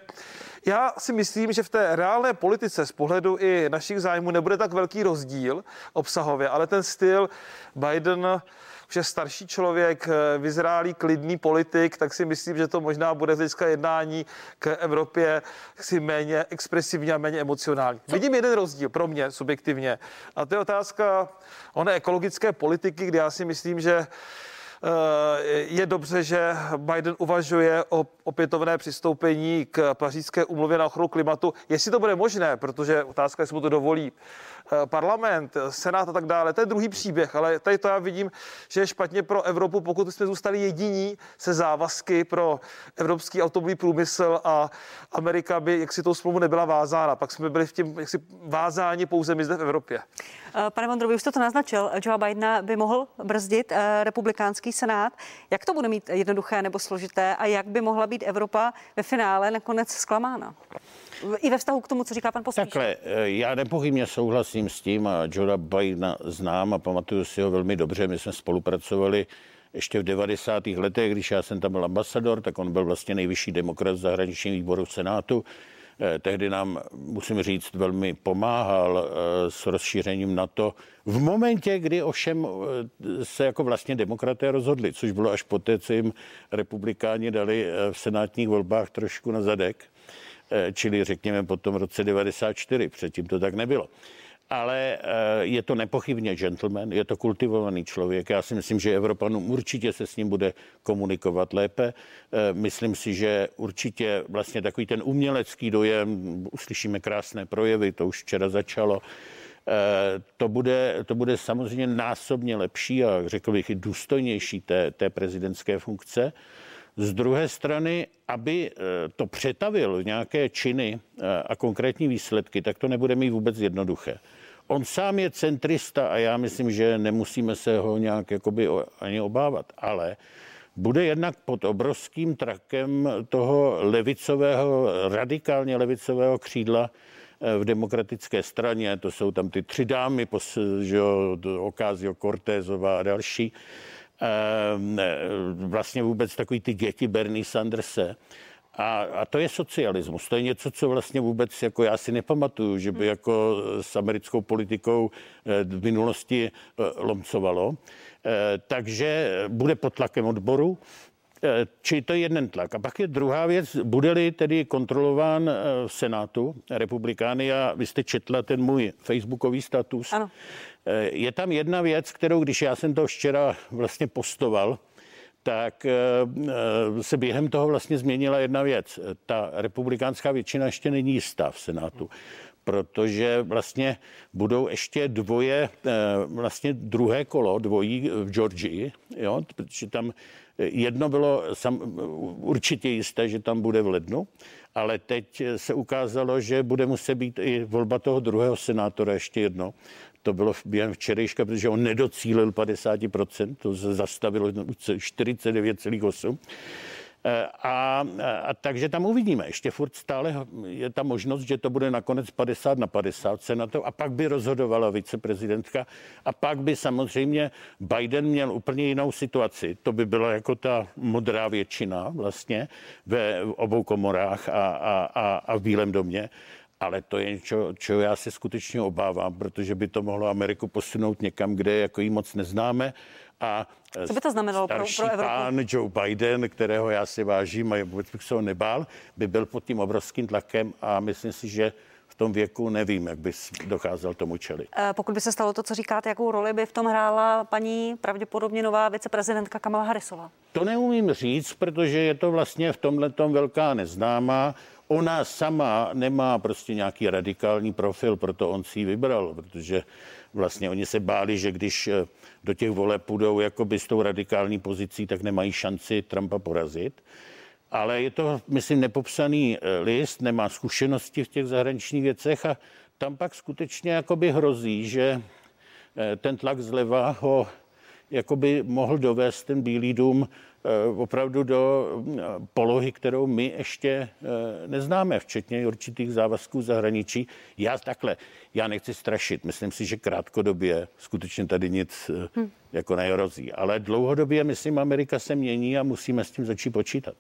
Já si myslím, že v té reálné politice z pohledu i našich zájmů nebude tak velký rozdíl obsahově, ale ten styl Biden už je starší člověk, eh, vyzrálý, klidný politik, tak si myslím, že to možná bude z hlediska jednání k Evropě si méně expresivní a méně emocionální. Co? Vidím jeden rozdíl pro mě subjektivně a to je otázka oné ekologické politiky, kde já si myslím, že Eh, je dobře, že Biden uvažuje o opětovné přistoupení k pařížské umluvě na ochranu klimatu. Jestli to bude možné, protože otázka, jestli mu to dovolí parlament, senát a tak dále, to je druhý příběh, ale tady to já vidím, že je špatně pro Evropu, pokud jsme zůstali jediní se závazky pro evropský automobilový průmysl a Amerika by jak si tou smlouvu nebyla vázána. Pak jsme byli v tím jaksi vázáni pouze my zde v Evropě. Eh, pane Vondrovi, už jste to naznačil, Joe Bidena by mohl brzdit republikánský senát. Jak to bude mít jednoduché nebo složité a jak by mohla být Evropa ve finále nakonec zklamána? I ve vztahu k tomu, co říká pan Pospíšil. Takhle, eh, já nepochybně souhlasím s tím a Joe Bidena znám a pamatuju si ho velmi dobře. My jsme spolupracovali ještě v 90. letech, když já jsem tam byl ambasador, tak on byl vlastně nejvyšší demokrat v zahraničním výboru v Senátu. Eh, tehdy nám, musím říct, velmi pomáhal eh, s rozšířením NATO. V momentě, kdy ovšem se jako vlastně demokraté rozhodli, což bylo až poté, co jim republikáni dali v senátních volbách trošku na zadek, čili řekněme po tom roce 94, předtím to tak nebylo ale je to nepochybně gentleman, je to kultivovaný člověk. Já si myslím, že Evropanům určitě se s ním bude komunikovat lépe. Myslím si, že určitě vlastně takový ten umělecký dojem, uslyšíme krásné projevy, to už včera začalo, to bude, to bude samozřejmě násobně lepší a řekl bych i důstojnější té, té prezidentské funkce. Z druhé strany, aby to přetavil v nějaké činy a konkrétní výsledky, tak to nebude mít vůbec jednoduché. On sám je centrista a já myslím, že nemusíme se ho nějak jakoby ani obávat, ale bude jednak pod obrovským trakem toho levicového, radikálně levicového křídla eh, v demokratické straně, to jsou tam ty tři dámy, Ocasio Cortézová a další, eh, vlastně vůbec takový ty děti Bernie Sanderse, a, a to je socialismus. To je něco, co vlastně vůbec jako já si nepamatuju, že by hmm. jako s americkou politikou eh, v minulosti eh, lomcovalo. Eh, takže bude pod tlakem odboru. Či to je jeden tlak. A pak je druhá věc, bude-li tedy kontrolován v Senátu republikány a vy jste četla ten můj facebookový status. Ano. Je tam jedna věc, kterou, když já jsem to včera vlastně postoval, tak eh, eh, se během toho vlastně změnila jedna věc. Ta republikánská většina ještě není jistá v Senátu protože vlastně budou ještě dvoje, eh, vlastně druhé kolo, dvojí v Georgii, jo, protože tam jedno bylo sam, určitě jisté, že tam bude v lednu, ale teď se ukázalo, že bude muset být i volba toho druhého senátora ještě jedno to bylo během včerejška, protože on nedocílil 50%, to se zastavilo 49,8%. Eh, a, a takže tam uvidíme. Ještě furt stále je ta možnost, že to bude nakonec 50 na 50 senátů a pak by rozhodovala viceprezidentka a pak by samozřejmě Biden měl úplně jinou situaci. To by byla jako ta modrá většina vlastně ve obou komorách a, a, a, a v Bílém domě ale to je něco, čeho já se skutečně obávám, protože by to mohlo Ameriku posunout někam, kde jako jí moc neznáme. A Co by to znamenalo pro, pro Evropu? pán Joe Biden, kterého já si vážím a vůbec bych se ho nebál, by byl pod tím obrovským tlakem a myslím si, že v tom věku nevím, jak bys dokázal tomu čelit. Eh, pokud by se stalo to, co říkáte, jakou roli by v tom hrála paní pravděpodobně nová viceprezidentka Kamala Harrisová? To neumím říct, protože je to vlastně v tomhle velká neznámá. Ona sama nemá prostě nějaký radikální profil, proto on si ji vybral, protože vlastně oni se báli, že když eh, do těch voleb půjdou jakoby s tou radikální pozicí, tak nemají šanci Trumpa porazit. Ale je to, myslím, nepopsaný eh, list, nemá zkušenosti v těch zahraničních věcech a tam pak skutečně jakoby hrozí, že eh, ten tlak zleva ho jakoby mohl dovést ten Bílý dům opravdu do eh, polohy, kterou my ještě eh, neznáme, včetně určitých závazků zahraničí. Já takhle, já nechci strašit. Myslím si, že krátkodobě skutečně tady nic hmm. jako nehrozí. Ale dlouhodobě, myslím, Amerika se mění a musíme s tím začít počítat.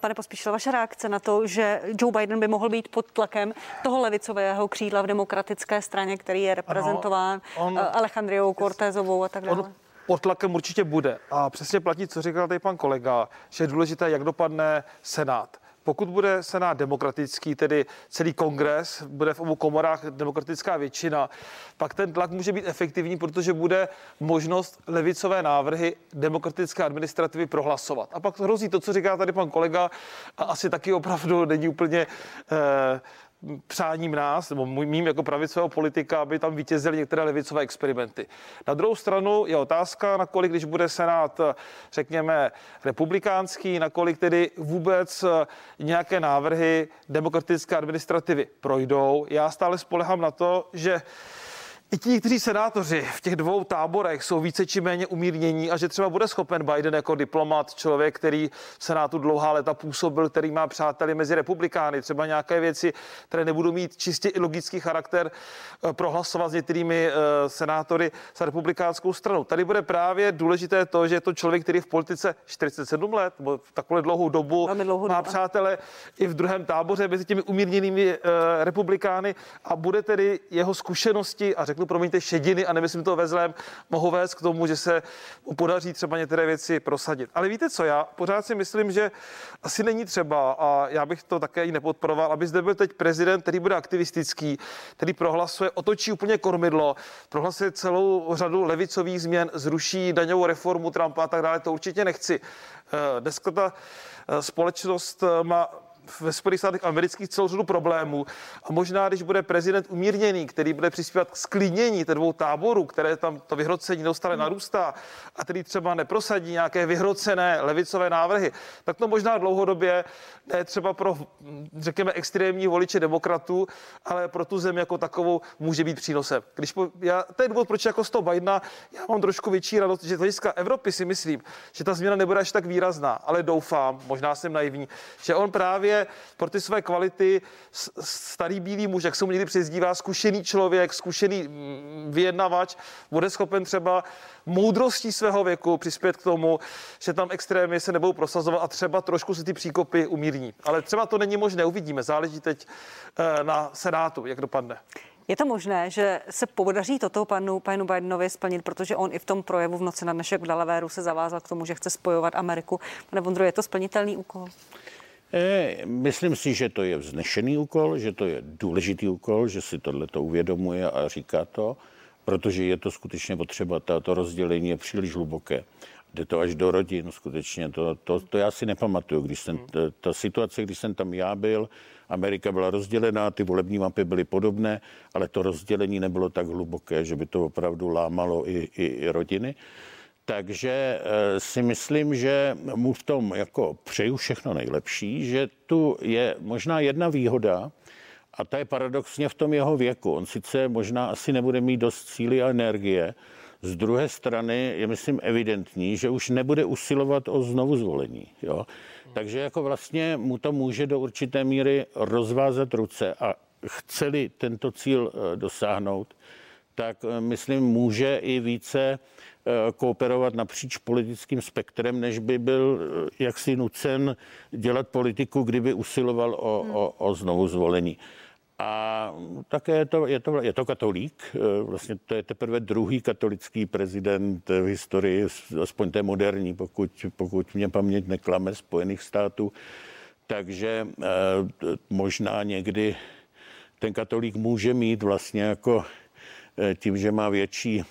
Pane Pospíšil, vaše reakce na to, že Joe Biden by mohl být pod tlakem toho levicového křídla v demokratické straně, který je reprezentován ano, on, Alejandriou Cortezovou a tak dále? On pod tlakem určitě bude. A přesně platí, co říkal tady pan kolega, že je důležité, jak dopadne Senát. Pokud bude Senát demokratický, tedy celý kongres, bude v obou komorách demokratická většina, pak ten tlak může být efektivní, protože bude možnost levicové návrhy demokratické administrativy prohlasovat. A pak hrozí to, co říká tady pan kolega, a asi taky opravdu není úplně eh, přáním nás, nebo mým jako pravicového politika, aby tam vítězily některé levicové experimenty. Na druhou stranu je otázka, nakolik, když bude Senát, řekněme, republikánský, nakolik tedy vůbec nějaké návrhy demokratické administrativy projdou. Já stále spolehám na to, že i ti někteří senátoři v těch dvou táborech jsou více či méně umírnění a že třeba bude schopen Biden jako diplomat, člověk, který v Senátu dlouhá léta působil, který má přáteli mezi republikány, třeba nějaké věci, které nebudou mít čistě i logický charakter, eh, prohlasovat s některými eh, senátory za republikánskou stranu. Tady bude právě důležité to, že je to člověk, který v politice 47 let, nebo v takové dlouhou dobu dlouhou má dobu. přátele i v druhém táboře mezi těmi umírněnými uh, republikány a bude tedy jeho zkušenosti a řekl řeknu, promiňte, šediny a nemyslím to ve zlém, mohou vést k tomu, že se podaří třeba některé věci prosadit. Ale víte co, já pořád si myslím, že asi není třeba, a já bych to také i nepodporoval, aby zde byl teď prezident, který bude aktivistický, který prohlasuje, otočí úplně kormidlo, prohlasuje celou řadu levicových změn, zruší daňovou reformu Trumpa a tak dále. To určitě nechci. Eh, dneska ta eh, společnost eh, má ve Spojených státech amerických celou řadu problémů. A možná, když bude prezident umírněný, který bude přispívat k sklidnění těch dvou táborů, které tam to vyhrocení neustále hmm. narůstá a který třeba neprosadí nějaké vyhrocené levicové návrhy, tak to možná dlouhodobě ne třeba pro, řekněme, extrémní voliče demokratů, ale pro tu zemi jako takovou může být přínosem. Když po, já, to je důvod, proč jako z toho Bidena já mám trošku větší radost, že z hlediska Evropy si myslím, že ta změna nebude až tak výrazná, ale doufám, možná jsem naivní, že on právě pro ty své kvality starý bílý muž, jak se mu někdy přezdívá, zkušený člověk, zkušený mm, vyjednavač, bude schopen třeba moudrostí svého věku přispět k tomu, že tam extrémy se nebudou prosazovat a třeba trošku si ty příkopy umírní. Ale třeba to není možné, uvidíme. Záleží teď eh, na Senátu, jak dopadne. Je to možné, že se podaří toto panu, panu Bidenovi splnit, protože on i v tom projevu v noci na dnešek v Delavéru se zavázal k tomu, že chce spojovat Ameriku. Pane Vondro, je to splnitelný úkol? E, myslím si, že to je vznešený úkol, že to je důležitý úkol, že si tohle to uvědomuje a říká to, protože je to skutečně potřeba, to rozdělení je příliš hluboké. Jde to až do rodin, skutečně. To, to, to já si nepamatuju, když jsem, ta, ta situace, když jsem tam já byl, Amerika byla rozdělená, ty volební mapy byly podobné, ale to rozdělení nebylo tak hluboké, že by to opravdu lámalo i, i, i rodiny. Takže eh, si myslím, že mu v tom jako přeju všechno nejlepší, že tu je možná jedna výhoda, a ta je paradoxně v tom jeho věku. On sice možná asi nebude mít dost síly a energie, z druhé strany je, myslím, evidentní, že už nebude usilovat o znovu zvolení. Jo? Takže jako vlastně mu to může do určité míry rozvázat ruce a chceli tento cíl eh, dosáhnout, tak eh, myslím, může i více kooperovat napříč politickým spektrem, než by byl eh, jaksi nucen dělat politiku, kdyby usiloval o, hmm. o, o znovu zvolení. A také je to, je, to, je to katolík, eh, vlastně to je teprve druhý katolický prezident v historii, aspoň té moderní, pokud, pokud mě paměť neklame, Spojených států. Takže možná někdy ten katolík může mít vlastně jako tím, že má větší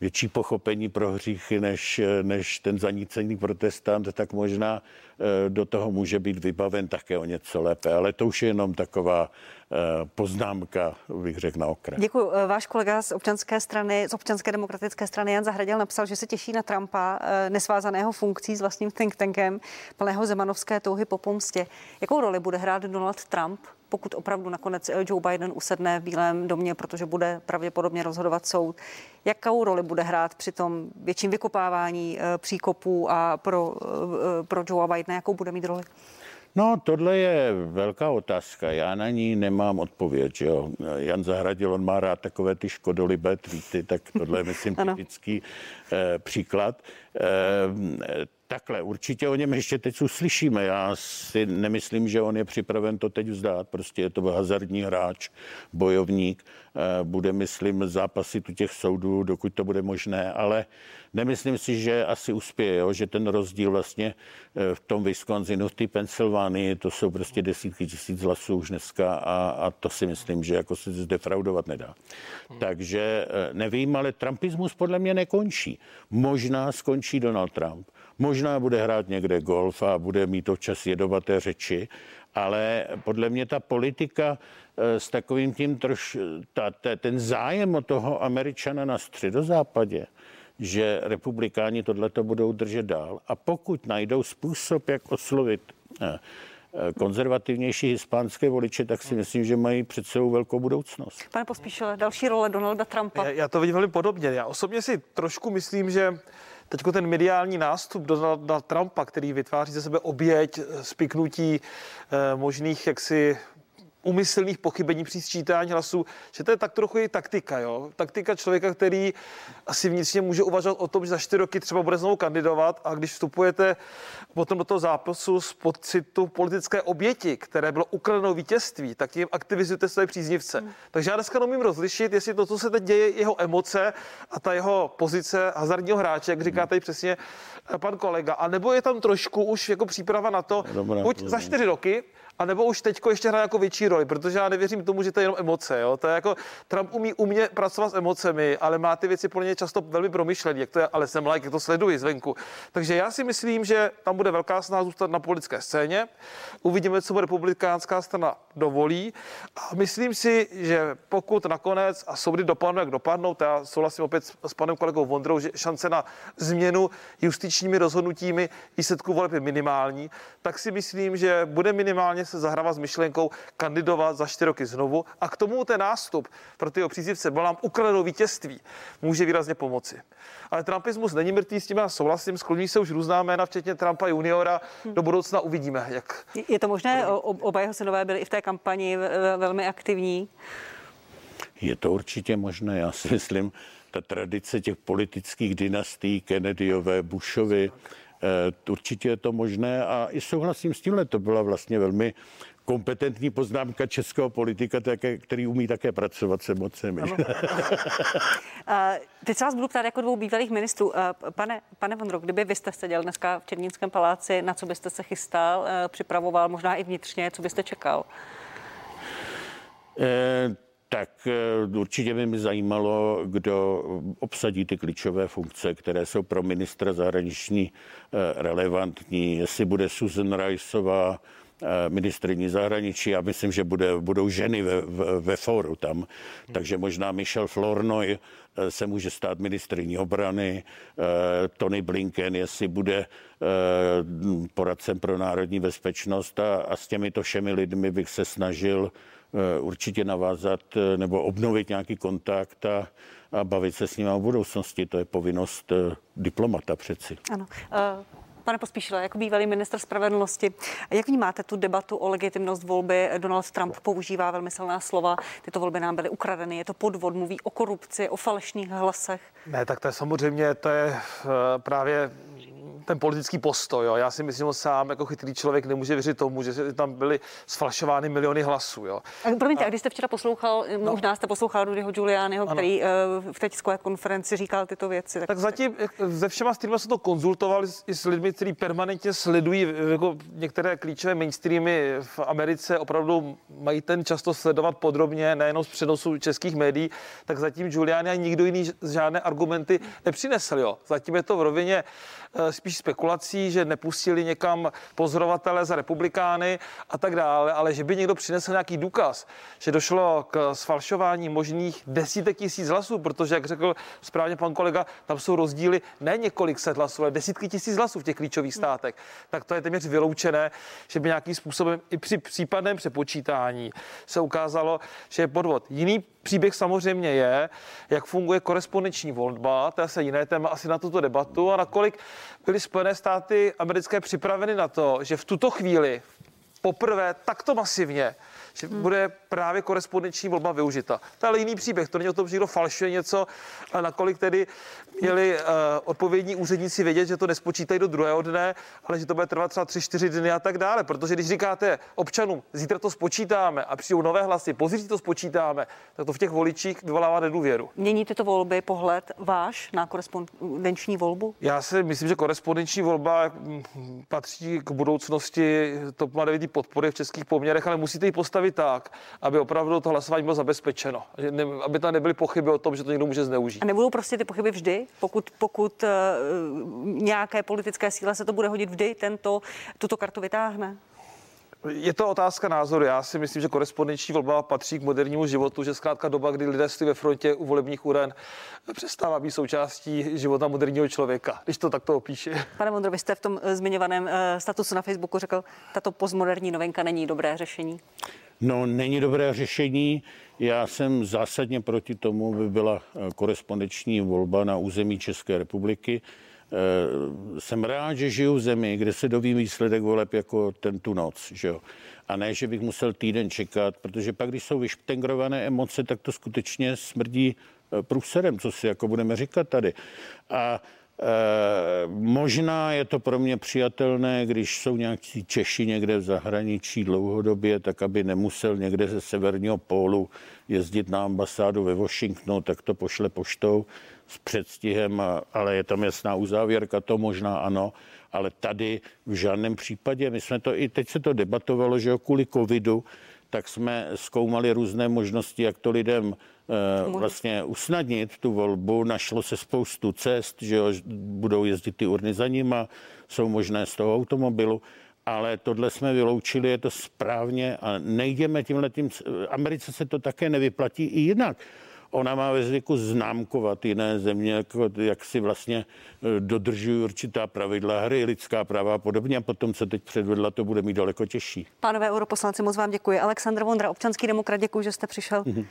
větší pochopení pro hříchy než, než ten zanícený protestant, tak možná eh, do toho může být vybaven také o něco lépe. Ale to už je jenom taková eh, poznámka, bych řekl na okraj. Děkuji. Eh, váš kolega z občanské strany, z občanské demokratické strany Jan Zahradil napsal, že se těší na Trumpa, nesvázaného funkcí s vlastním think tankem, plného zemanovské touhy po pomstě. Jakou roli bude hrát Donald Trump pokud opravdu nakonec Joe Biden usedne v Bílém domě, protože bude pravděpodobně rozhodovat soud, jakou roli bude hrát při tom větším vykopávání eh, příkopů a pro, eh, pro Joe Bidena, jakou bude mít roli? No, tohle je velká otázka. Já na ní nemám odpověď. Jo. Jan Zahradil, on má rád takové ty škodolibé tweety, tak tohle je, myslím, [laughs] typický eh, příklad. Eh, Takhle, určitě o něm ještě teď uslyšíme. Já si nemyslím, že on je připraven to teď vzdát. Prostě je to hazardní hráč, bojovník. Eh, bude, myslím, zápasit u těch soudů, dokud to bude možné, ale nemyslím si, že asi uspěje, jo? že ten rozdíl vlastně eh, v tom Wisconsinu, v té Pensylvánii, to jsou prostě desítky tisíc hlasů už dneska a, a to si myslím, že jako se zdefraudovat nedá. Hmm. Takže eh, nevím, ale trumpismus podle mě nekončí. Možná skončí Donald Trump. Možná bude hrát někde golf a bude mít občas jedovaté řeči, ale podle mě ta politika eh, s takovým tím troš, ta, ta, ten zájem o toho Američana na středozápadě, že republikáni tohleto budou držet dál a pokud najdou způsob, jak oslovit eh, eh, konzervativnější hispánské voliče, tak si myslím, že mají před sebou velkou budoucnost. Pane Pospíšile, další role Donalda Trumpa. Já, já to vidím velmi podobně. Já osobně si trošku myslím, že Teď ten mediální nástup Donalda Trumpa, který vytváří ze sebe oběť spiknutí eh, možných jaksi umyslných pochybení při sčítání hlasů, že to je tak trochu i taktika, jo? Taktika člověka, který asi vnitřně může uvažovat o tom, že za čtyři roky třeba bude znovu kandidovat a když vstupujete potom do toho zápasu z pocitu politické oběti, které bylo ukradeno vítězství, tak tím aktivizujete své příznivce. Hmm. Takže já dneska nemím rozlišit, jestli to, co se teď děje, jeho emoce a ta jeho pozice hazardního hráče, jak říká tady přesně pan kolega, a nebo je tam trošku už jako příprava na to, Dobrá, buď za čtyři roky a nebo už teďko ještě hraje jako větší roli, protože já nevěřím tomu, že to je jenom emoce. Jo? To je jako, Trump umí umě pracovat s emocemi, ale má ty věci pro často velmi promyšlené, jak to je, ale jsem like, jak to sleduji zvenku. Takže já si myslím, že tam bude velká snaha zůstat na politické scéně. Uvidíme, co republikánská strana dovolí. A myslím si, že pokud nakonec a soudy dopadnou, jak dopadnou, to já souhlasím opět s panem kolegou Vondrou, že šance na změnu justičními rozhodnutími výsledků voleb je minimální, tak si myslím, že bude minimálně se zahrávat s myšlenkou kandidovat za čtyři roky znovu a k tomu ten nástup pro ty příznivce byl nám ukradeno vítězství, může výrazně pomoci. Ale Trumpismus není mrtvý, s tím já souhlasím, skloní se už různá jména, včetně Trumpa juniora. Do budoucna uvidíme, jak. Je to možné? Oba jeho synové byli i v té kampani velmi aktivní. Je to určitě možné, já si myslím, ta tradice těch politických dynastií, Kennedyové, Bushovi, Eh, určitě je to možné a i souhlasím s tímhle. To byla vlastně velmi kompetentní poznámka českého politika, také, který umí také pracovat s emocemi. [laughs] Teď se vás budu ptát jako dvou bývalých ministrů. Pane, pane Vondro, kdyby vy jste seděl dneska v Černínském paláci, na co byste se chystal, eh, připravoval, možná i vnitřně, co byste čekal? Eh, tak eh, určitě by mě zajímalo, kdo obsadí ty klíčové funkce, které jsou pro ministra zahraniční eh, relevantní, jestli bude Susan Riceová, eh, ministriní zahraničí. Já myslím, že bude, budou ženy ve, ve, ve fóru tam. Takže možná Michel Flornoy se může stát ministriní obrany, Tony Blinken, jestli bude poradcem pro národní bezpečnost a, a s těmito všemi lidmi bych se snažil určitě navázat eh, nebo obnovit nějaký kontakt a, a bavit se s ním o budoucnosti. To je povinnost eh, diplomata přeci. Ano. Uh... Pane Pospíšile, jako bývalý minister spravedlnosti, jak vnímáte tu debatu o legitimnost volby? Donald Trump používá velmi silná slova. Tyto volby nám byly ukradeny. Je to podvod, mluví o korupci, o falešných hlasech. Ne, tak to je samozřejmě, to je právě ten politický postoj. Jo. Já si myslím, že sám jako chytrý člověk nemůže věřit tomu, že tam byly sfalšovány miliony hlasů. Jo. A promiňte, a, a když jste včera poslouchal, no. možná jste poslouchal Rudyho Giulianiho, ano. který uh, v té tiskové konferenci říkal tyto věci. Tak, tak zatím ze všema streamy se to konzultovali i s lidmi, kteří permanentně sledují jako některé klíčové mainstreamy v Americe, opravdu mají ten často sledovat podrobně, nejenom z přenosu českých médií, tak zatím Giuliani a nikdo jiný žádné argumenty nepřinesl. Jo. Zatím je to v rovině Eh, spíš spekulací, že nepustili někam pozorovatele za republikány a tak dále, ale že by někdo přinesl nějaký důkaz, že došlo k sfalšování možných desítek tisíc hlasů, protože, jak řekl správně pan kolega, tam jsou rozdíly ne několik set hlasů, ale desítky tisíc hlasů v těch klíčových státech. Tak to je téměř vyloučené, že by nějakým způsobem i při případném přepočítání se ukázalo, že je podvod. Jiný příběh samozřejmě je, jak funguje korespondenční volba, to je asi jiné téma asi na tuto debatu a nakolik byly Spojené státy americké připraveny na to, že v tuto chvíli, poprvé takto masivně, že hmm. bude právě korespondenční volba využita. To je ale jiný příběh, to není o tom, že někdo falšuje něco, ale nakolik tedy měli uh, odpovědní úředníci vědět, že to nespočítají do druhého dne, ale že to bude trvat třeba 3-4 dny a tak dále. Protože když říkáte občanům, zítra to spočítáme a přijdou nové hlasy, pozítří to spočítáme, tak to v těch voličích vyvolává nedůvěru. Mění tyto volby pohled váš na korespondenční volbu? Já si myslím, že korespondenční volba mm, patří k budoucnosti TOP 09 podpory v českých poměrech, ale musíte ji postavit tak, aby opravdu to hlasování bylo zabezpečeno. Aby tam nebyly pochyby o tom, že to někdo může zneužít. A nebudou prostě ty pochyby vždy, pokud, pokud uh, nějaké politické síle se to bude hodit vždy, tento, tuto kartu vytáhne? Je to otázka názoru. Já si myslím, že korespondenční volba patří k modernímu životu, že zkrátka doba, kdy lidé stojí ve frontě u volebních uren, přestává být součástí života moderního člověka, když to takto opíše. Pane Mondro, vy jste v tom eh, zmiňovaném eh, statusu na Facebooku řekl, tato postmoderní novinka není dobré řešení. No, není dobré řešení. Já jsem zásadně proti tomu, by byla eh, korespondenční volba na území České republiky. Eh, jsem rád, že žiju v zemi, kde se dovím výsledek voleb jako ten tu noc, že jo. A ne, že bych musel týden čekat, protože pak, když jsou vyštengrované emoce, tak to skutečně smrdí eh, průserem, co si jako budeme říkat tady. A možná je to pro mě přijatelné, když jsou nějakí Češi někde v zahraničí dlouhodobě, tak aby nemusel někde ze severního pólu jezdit na ambasádu ve Washingtonu, tak to pošle poštou s předstihem, ale je tam jasná uzávěrka, to možná ano, ale tady v žádném případě, my jsme to i teď se to debatovalo, že kvůli covidu, tak jsme zkoumali různé možnosti, jak to lidem vlastně usnadnit tu volbu. Našlo se spoustu cest, že jo, budou jezdit ty urny za nima, jsou možné z toho automobilu ale tohle jsme vyloučili, je to správně a nejdeme tímhle tím. Americe se to také nevyplatí i jinak. Ona má ve zvyku známkovat jiné země, jako, jak si vlastně e, dodržují určitá pravidla hry, lidská práva a podobně. A potom, co teď předvedla, to bude mít daleko těžší. Pánové europoslanci, moc vám děkuji. Aleksandr Vondra, občanský demokrat, děkuji, že jste přišel. Mm-hmm.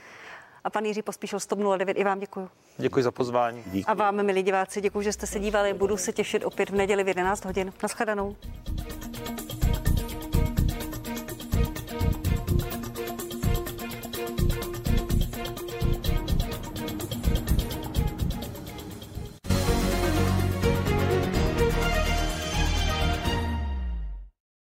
A pan Jiří Pospíšil z 09, i vám děkuji. Děkuji za pozvání. Díky. A vám, milí diváci, děkuji, že jste se dívali. Budu se těšit opět v neděli v 11 hodin. Naschledanou.